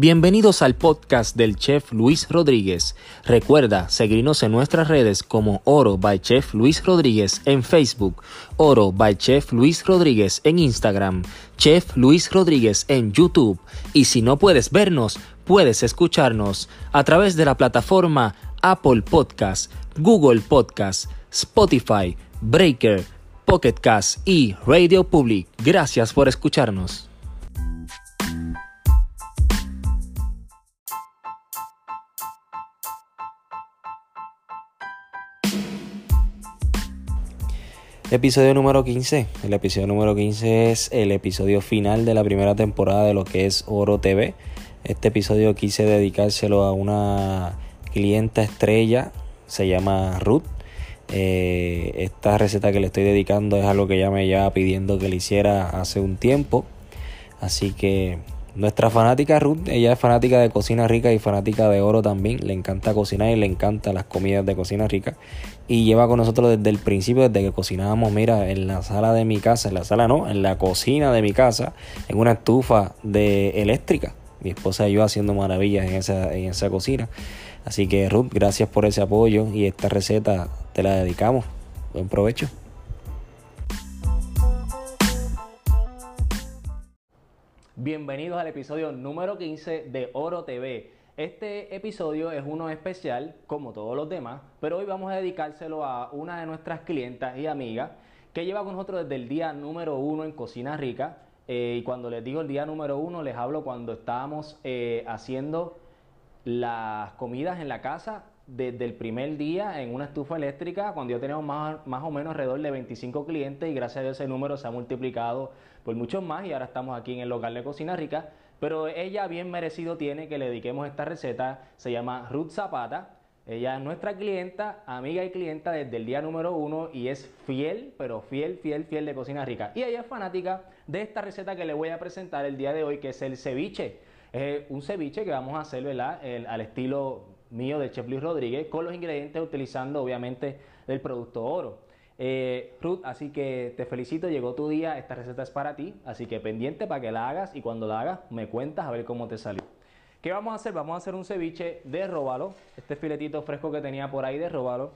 Bienvenidos al podcast del chef Luis Rodríguez. Recuerda seguirnos en nuestras redes como Oro by Chef Luis Rodríguez en Facebook, Oro by Chef Luis Rodríguez en Instagram, Chef Luis Rodríguez en YouTube y si no puedes vernos, puedes escucharnos a través de la plataforma Apple Podcast, Google Podcast, Spotify, Breaker, Pocket Cast y Radio Public. Gracias por escucharnos. Episodio número 15. El episodio número 15 es el episodio final de la primera temporada de lo que es Oro TV. Este episodio quise dedicárselo a una clienta estrella, se llama Ruth. Eh, esta receta que le estoy dedicando es algo que ella me lleva pidiendo que le hiciera hace un tiempo. Así que nuestra fanática Ruth, ella es fanática de cocina rica y fanática de oro también. Le encanta cocinar y le encantan las comidas de cocina rica. Y lleva con nosotros desde el principio, desde que cocinábamos, mira, en la sala de mi casa, en la sala no, en la cocina de mi casa, en una estufa de eléctrica. Mi esposa y yo haciendo maravillas en esa, en esa cocina. Así que Ruth, gracias por ese apoyo y esta receta te la dedicamos. Buen provecho. Bienvenidos al episodio número 15 de Oro TV. Este episodio es uno especial, como todos los demás, pero hoy vamos a dedicárselo a una de nuestras clientas y amigas que lleva con nosotros desde el día número uno en Cocina Rica. Eh, y cuando les digo el día número uno, les hablo cuando estábamos eh, haciendo las comidas en la casa desde el primer día en una estufa eléctrica, cuando ya tenemos más, más o menos alrededor de 25 clientes y gracias a ese número se ha multiplicado por muchos más y ahora estamos aquí en el local de Cocina Rica. Pero ella bien merecido tiene que le dediquemos esta receta, se llama Ruth Zapata. Ella es nuestra clienta, amiga y clienta desde el día número uno y es fiel, pero fiel, fiel, fiel de Cocina Rica. Y ella es fanática de esta receta que le voy a presentar el día de hoy, que es el ceviche. Es un ceviche que vamos a hacer ¿verdad? al estilo mío de Chef Luis Rodríguez, con los ingredientes utilizando obviamente el producto oro. Eh, Ruth, así que te felicito, llegó tu día, esta receta es para ti, así que pendiente para que la hagas y cuando la hagas me cuentas a ver cómo te salió. ¿Qué vamos a hacer? Vamos a hacer un ceviche de róbalo, este filetito fresco que tenía por ahí de róbalo.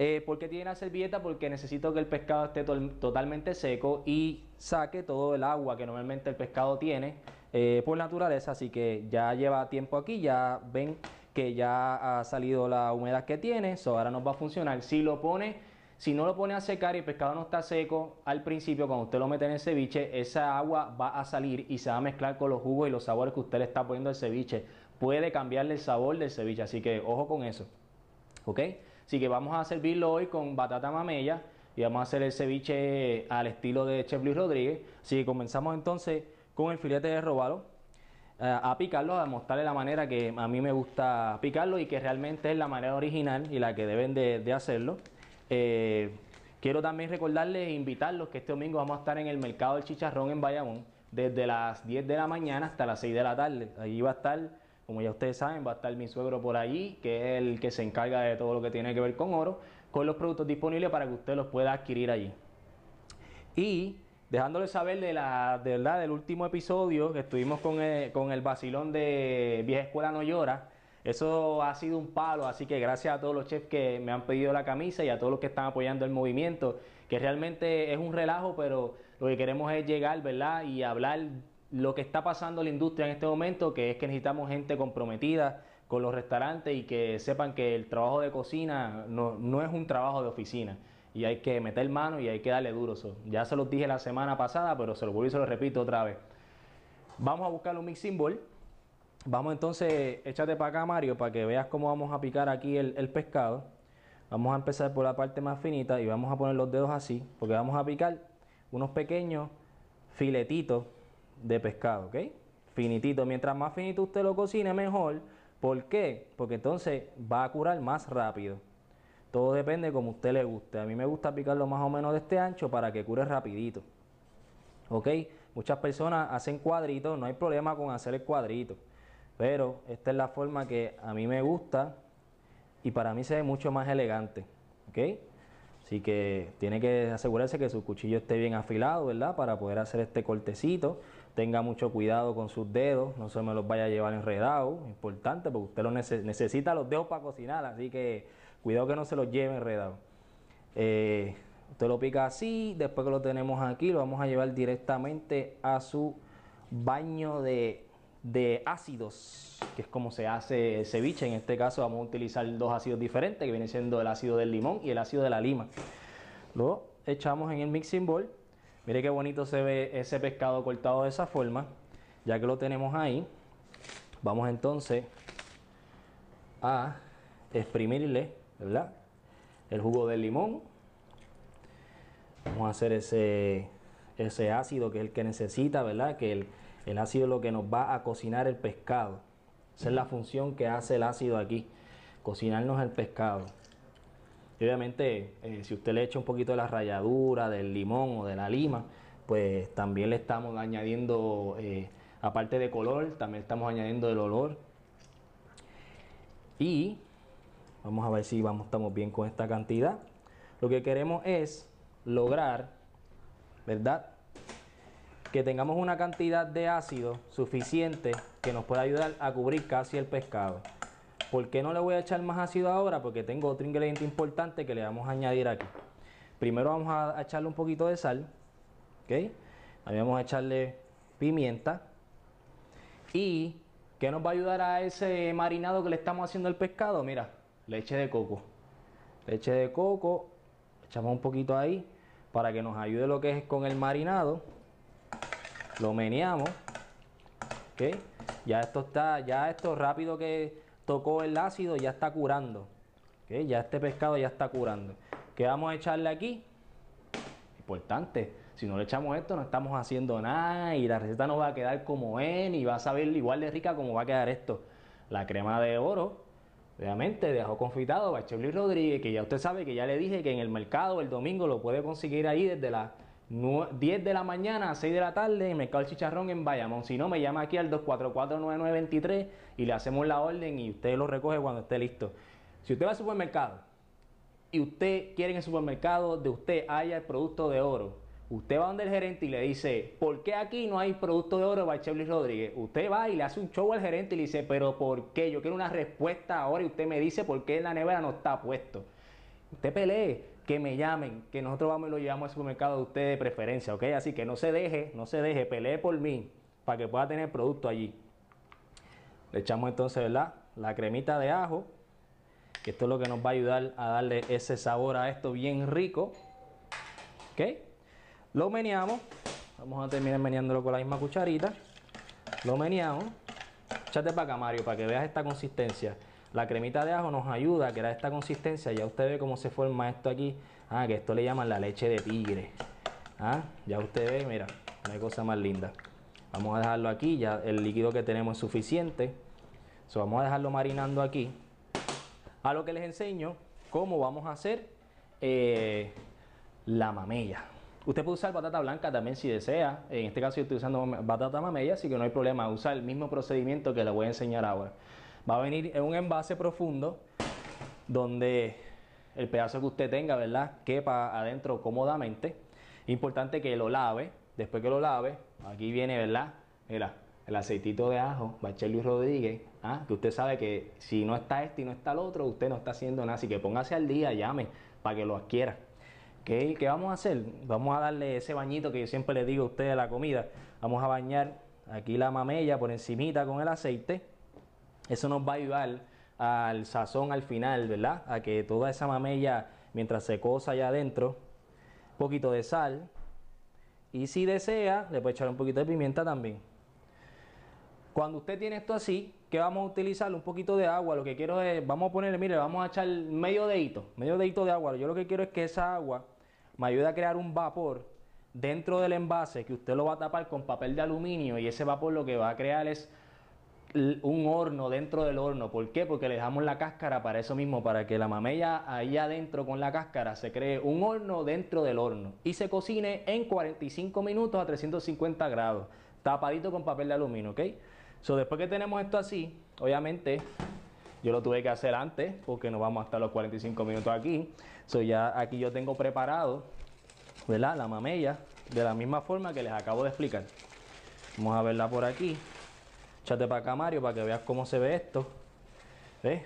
Eh, ¿Por qué tiene la servilleta? Porque necesito que el pescado esté totalmente seco y saque todo el agua que normalmente el pescado tiene eh, por naturaleza, así que ya lleva tiempo aquí, ya ven que ya ha salido la humedad que tiene, eso ahora nos va a funcionar. Si lo pone si no lo pone a secar y el pescado no está seco al principio, cuando usted lo mete en el ceviche, esa agua va a salir y se va a mezclar con los jugos y los sabores que usted le está poniendo al ceviche. Puede cambiarle el sabor del ceviche, así que ojo con eso. ¿Ok? Así que vamos a servirlo hoy con batata mamella y vamos a hacer el ceviche al estilo de Chef Luis Rodríguez. Así que comenzamos entonces con el filete de robalo. Eh, a picarlo, a mostrarle la manera que a mí me gusta picarlo y que realmente es la manera original y la que deben de hacerlo. Eh, quiero también recordarles e invitarlos que este domingo vamos a estar en el Mercado del Chicharrón en Bayamón, desde las 10 de la mañana hasta las 6 de la tarde. Allí va a estar, como ya ustedes saben, va a estar mi suegro por allí, que es el que se encarga de todo lo que tiene que ver con oro, con los productos disponibles para que usted los pueda adquirir allí. Y dejándoles saber de la de verdad del último episodio que estuvimos con el, con el vacilón de Vieja Escuela No Llora, eso ha sido un palo, así que gracias a todos los chefs que me han pedido la camisa y a todos los que están apoyando el movimiento, que realmente es un relajo, pero lo que queremos es llegar, ¿verdad? Y hablar lo que está pasando en la industria en este momento, que es que necesitamos gente comprometida con los restaurantes y que sepan que el trabajo de cocina no, es un trabajo de oficina y hay que meter mano y hay que darle duro. ya se los dije la semana pasada, pero se lo vuelvo y se lo repito otra vez. Vamos a buscar un mixing bowl Vamos entonces, échate para acá Mario para que veas cómo vamos a picar aquí el, pescado. Vamos a empezar por la parte más finita y vamos a poner los dedos así, porque vamos a picar unos pequeños filetitos de pescado, ¿ok? Finitito. Mientras más finito usted lo cocine, mejor. ¿Por qué? Porque entonces va a curar más rápido. Todo depende como usted le guste. A mí me gusta picarlo más o menos de este ancho para que cure rapidito. ¿Ok? Muchas personas hacen cuadritos, no hay problema con hacer el cuadrito. Pero esta es la forma que a mí me gusta y para mí se ve mucho más elegante. ¿Ok? Así que tiene que asegurarse que su cuchillo esté bien afilado, ¿verdad? Para poder hacer este cortecito. tenga mucho cuidado con sus dedos, no se me los vaya a llevar enredados, importante porque usted lo necesita los dedos para cocinar, así que cuidado que no se los lleve enredados. Eh, usted lo pica así, después que lo tenemos aquí, lo vamos a llevar directamente a su baño de, de ácidos, que es como se hace ceviche. En este caso vamos a utilizar dos ácidos diferentes, que viene siendo el ácido del limón y el ácido de la lima. Lo echamos en el mixing bowl Mire qué bonito se ve ese pescado cortado de esa forma. Ya que lo tenemos ahí, vamos entonces a exprimirle, ¿verdad? El jugo del limón. Vamos a hacer ese, ese ácido que es el que necesita, ¿verdad? Que el, el ácido es lo que nos va a cocinar el pescado. Esa es la función que hace el ácido aquí, cocinarnos el pescado obviamente, eh, si usted le echa un poquito de la ralladura, del limón o de la lima, pues también le estamos añadiendo, eh, aparte de color, también estamos añadiendo el olor. Y vamos a ver si vamos, estamos bien con esta cantidad. Lo que queremos es lograr, ¿verdad? Que tengamos una cantidad de ácido suficiente que nos pueda ayudar a cubrir casi el pescado. ¿Por qué no le voy a echar más ácido ahora? Porque tengo otro ingrediente importante que le vamos a añadir aquí. Primero vamos a echarle un poquito de sal. ¿Ok? Ahí vamos a echarle pimienta. ¿Y qué nos va a ayudar a ese marinado que le estamos haciendo al pescado? Mira, leche de coco. Leche de coco. Echamos un poquito ahí para que nos ayude lo que es con el marinado. Lo meneamos. ¿Ok? Ya esto está, ya esto rápido que tocó el ácido, ya está curando. Ya este pescado ya está curando. ¿Qué vamos a echarle aquí? Importante. Si no le echamos esto, no estamos haciendo nada y la receta no va a quedar como es, y va a saber igual de rica como va a quedar esto. La crema de oro, obviamente, de ajo confitado, Bacheli Rodríguez, que ya usted sabe que ya le dije que en el mercado el domingo lo puede conseguir ahí desde la 10 de la mañana a 6 de la tarde en Mercado del Chicharrón en Bayamón. Si no, me llama aquí al 244-9923 y le hacemos la orden y usted lo recoge cuando esté listo. Si usted va al supermercado y usted quiere en el supermercado de usted haya el producto de oro, usted va donde el gerente y le dice, ¿por qué aquí no hay producto de oro para Rodríguez? Usted va y le hace un show al gerente y le dice, ¿pero por qué? Yo quiero una respuesta ahora y usted me dice por qué en la nevera no está puesto. Usted pelee que me llamen, que nosotros vamos y lo llevamos al supermercado de usted de preferencia, ¿ok? Así que no se deje, no se deje, pelee por mí para que pueda tener producto allí. Le echamos entonces, ¿verdad? La cremita de ajo, que esto es lo que nos va a ayudar a darle ese sabor a esto bien rico, ¿ok? Lo meneamos, vamos a terminar meneándolo con la misma cucharita, lo meneamos, échate para acá Mario, para que veas esta consistencia. La cremita de ajo nos ayuda a crear esta consistencia. Ya usted ve cómo se forma esto aquí. Ah, que esto le llaman la leche de tigre. Ah, ya usted ve, mira, una cosa más linda. Vamos a dejarlo aquí, ya el líquido que tenemos es suficiente. So, vamos a dejarlo marinando aquí. A lo que les enseño cómo vamos a hacer eh, la mamella. Usted puede usar batata blanca también si desea. En este caso yo estoy usando batata mamella, así que no hay problema. Usar el mismo procedimiento que le voy a enseñar ahora va a venir en un envase profundo donde el pedazo que usted tenga, ¿verdad? Quepa adentro cómodamente. Importante que lo lave. Después que lo lave, aquí viene, ¿verdad? Mira, el aceitito de ajo, Bachel Luis Rodríguez, ¿ah? que usted sabe que si no está este y no está el otro, usted no está haciendo nada. Así que póngase al día, llame para que lo adquiera. ¿Qué, ¿Qué, vamos a hacer? Vamos a darle ese bañito que yo siempre le digo a usted de la comida. Vamos a bañar aquí la mamella por encimita con el aceite eso nos va a ayudar al sazón al final, ¿verdad? A que toda esa mamella, mientras se cosa allá adentro, un poquito de sal. Y si desea, le puede echar un poquito de pimienta también. Cuando usted tiene esto así, ¿qué vamos a utilizar? Un poquito de agua. Lo que quiero es, vamos a ponerle, mire, vamos a echar medio dedito, medio dedito de agua. Yo lo que quiero es que esa agua me ayude a crear un vapor dentro del envase que usted lo va a tapar con papel de aluminio y ese vapor lo que va a crear es un horno dentro del horno. ¿Por qué? Porque le dejamos la cáscara para eso mismo, para que la mamella ahí adentro con la cáscara se cree un horno dentro del horno y se cocine en 45 minutos a 350 grados, tapadito con papel de aluminio, ¿ok? So, después que tenemos esto así, obviamente yo lo tuve que hacer antes porque no vamos a estar los 45 minutos aquí. So, ya aquí yo tengo preparado, ¿verdad? La mamella de la misma forma que les acabo de explicar. Vamos a verla por aquí. Échate para acá, Mario, para que veas cómo se ve esto. ¿Ves?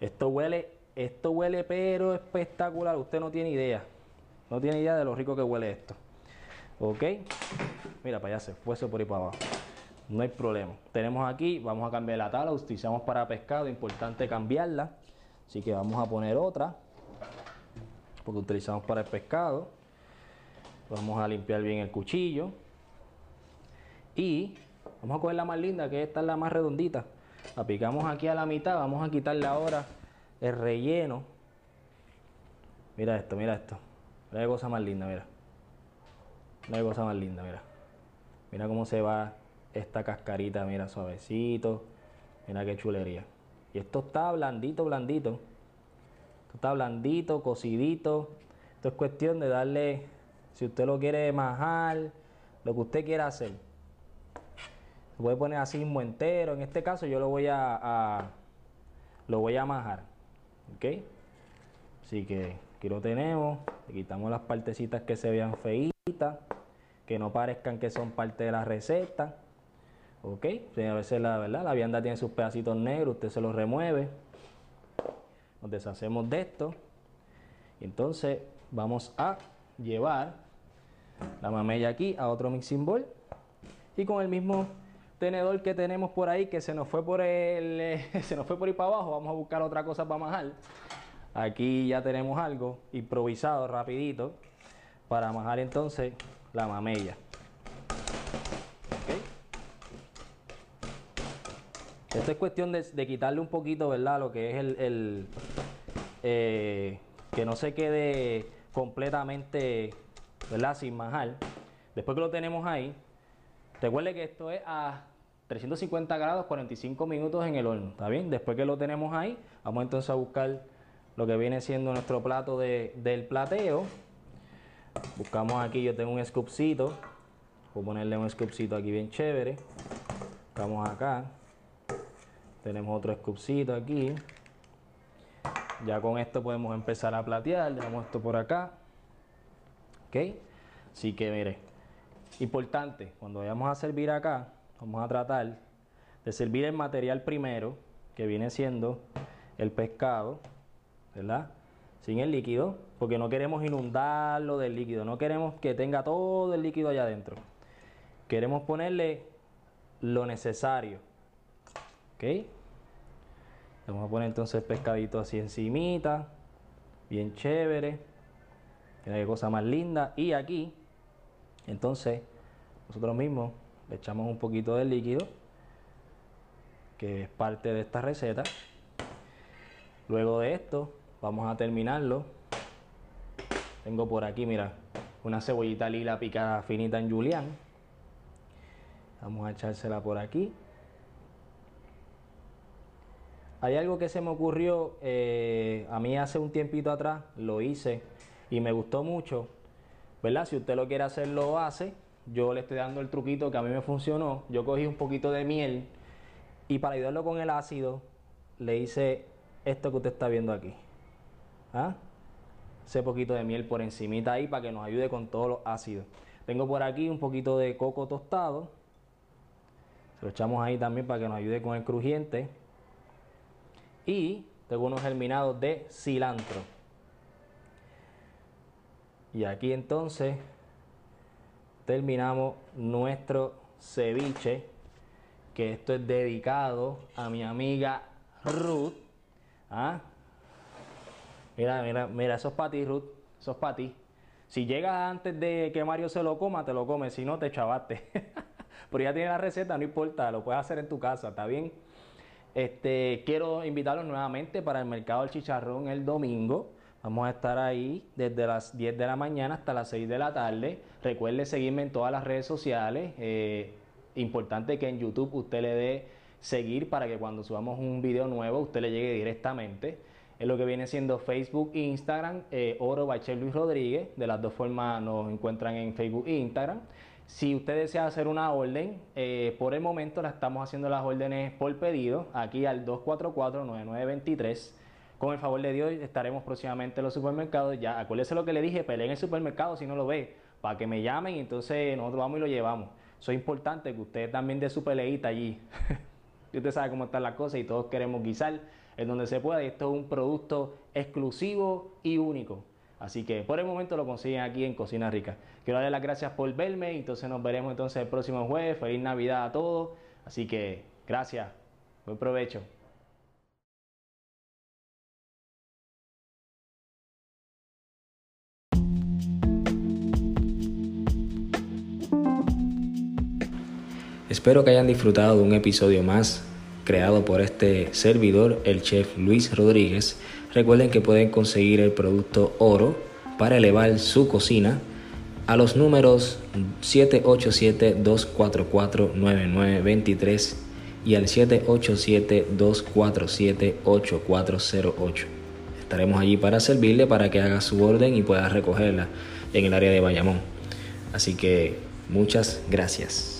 Esto huele, esto huele pero espectacular. Usted no tiene idea. No tiene idea de lo rico que huele esto. ¿Ok? Mira, para allá se fue por ahí para abajo. No hay problema. Tenemos aquí, vamos a cambiar la tabla, utilizamos para pescado, importante cambiarla. Así que vamos a poner otra, porque utilizamos para el pescado. Vamos a limpiar bien el cuchillo. Y vamos a coger la más linda, que esta es la más redondita. La picamos aquí a la mitad, vamos a quitarle ahora el relleno. Mira esto, mira esto. Mira qué cosa más linda, mira. Mira qué cosa más linda, mira. Mira cómo se va esta cascarita, mira, suavecito. Mira qué chulería. Y esto está blandito, blandito. Esto está blandito, cocidito. Esto es cuestión de darle, si usted lo quiere majar, lo que usted quiera hacer. Se puede poner así mismo entero. En este caso yo lo voy a, lo voy a majar. ¿Ok? Así que aquí lo tenemos. Le quitamos las partecitas que se vean feitas. Que no parezcan que son parte de la receta. ¿Ok? a veces la, ¿verdad? la vianda tiene sus pedacitos negros. Usted se los remueve. Nos deshacemos de esto. Entonces vamos a llevar la mamella aquí a otro mixing bowl. Y con el mismo tenedor que tenemos por ahí que se nos fue por el se nos fue por ahí para abajo, vamos a buscar otra cosa para majar. Aquí ya tenemos algo improvisado rapidito para majar entonces la mamella. Esto es cuestión de, quitarle un poquito, ¿verdad? Lo que es el, eh, que no se quede completamente, ¿verdad? Sin majar. Después que lo tenemos ahí, recuerde que esto es a 350 grados, 45 minutos en el horno, ¿está bien? Después que lo tenemos ahí, vamos entonces a buscar lo que viene siendo nuestro plato del plateo. Buscamos aquí, yo tengo un scoopcito, voy a ponerle un scoopcito aquí bien chévere. Vamos acá, tenemos otro scoopcito aquí. Ya con esto podemos empezar a platear, dejamos esto por acá. ¿Ok? Así que mire, importante, cuando vayamos a servir acá, vamos a tratar de servir el material primero, que viene siendo el pescado, ¿verdad? Sin el líquido, porque no queremos inundarlo del líquido, no queremos que tenga todo el líquido allá adentro. Queremos ponerle lo necesario. ¿Ok? Vamos a poner entonces el pescadito así encimita, bien chévere. Mira qué cosa más linda. Y aquí, entonces, nosotros mismos le echamos un poquito de líquido, que es parte de esta receta. Luego de esto, vamos a terminarlo. Tengo por aquí, mira, una cebollita lila picada finita en julián. Vamos a echársela por aquí. Hay algo que se me ocurrió eh, a mí hace un tiempito atrás, lo hice y me gustó mucho. ¿Verdad? Si usted lo quiere hacer, lo hace yo le estoy dando el truquito que a mí me funcionó. Yo cogí un poquito de miel y para ayudarlo con el ácido le hice esto que usted está viendo aquí. ¿Ah? Ese poquito de miel por encimita ahí para que nos ayude con todos los ácidos. Tengo por aquí un poquito de coco tostado. Se lo echamos ahí también para que nos ayude con el crujiente. Y tengo unos germinados de cilantro. Y aquí entonces terminamos nuestro ceviche, que esto es dedicado a mi amiga Ruth. ¿Ah? Mira, mira, mira, eso es para ti, Ruth. Eso es para ti. Si llegas antes de que Mario se lo coma, te lo comes. Si no, te chavaste. Pero ya tiene la receta, no importa, lo puedes hacer en tu casa, ¿está bien? Este, quiero invitarlos nuevamente para el mercado del chicharrón el domingo. Vamos a estar ahí desde las 10 de la mañana hasta las 6 de la tarde. Recuerde seguirme en todas las redes sociales. Eh, importante que en YouTube usted le dé seguir para que cuando subamos un video nuevo usted le llegue directamente. En lo que viene siendo Facebook e Instagram, eh, Oro Bachel Luis Rodríguez. De las dos formas nos encuentran en Facebook e Instagram. Si usted desea hacer una orden, eh, por el momento la estamos haciendo las órdenes por pedido, aquí al 244-9923. Con el favor de Dios estaremos próximamente en los supermercados. Ya acuérdese lo que le dije, peleen en el supermercado si no lo ve, para que me llamen y entonces nosotros vamos y lo llevamos. Eso es importante que usted también dé su peleita allí. usted sabe cómo están las cosas y todos queremos guisar en donde se pueda. Y esto es un producto exclusivo y único. Así que por el momento lo consiguen aquí en Cocina Rica. Quiero darle las gracias por verme y entonces nos veremos entonces el próximo jueves. Feliz Navidad a todos. Así que gracias. Buen provecho. Espero que hayan disfrutado de un episodio más creado por este servidor, el chef Luis Rodríguez. Recuerden que pueden conseguir el producto oro para elevar su cocina a los números 787-244-9923 y al 787-247-8408. Estaremos allí para servirle para que haga su orden y pueda recogerla en el área de Bayamón. Así que muchas gracias.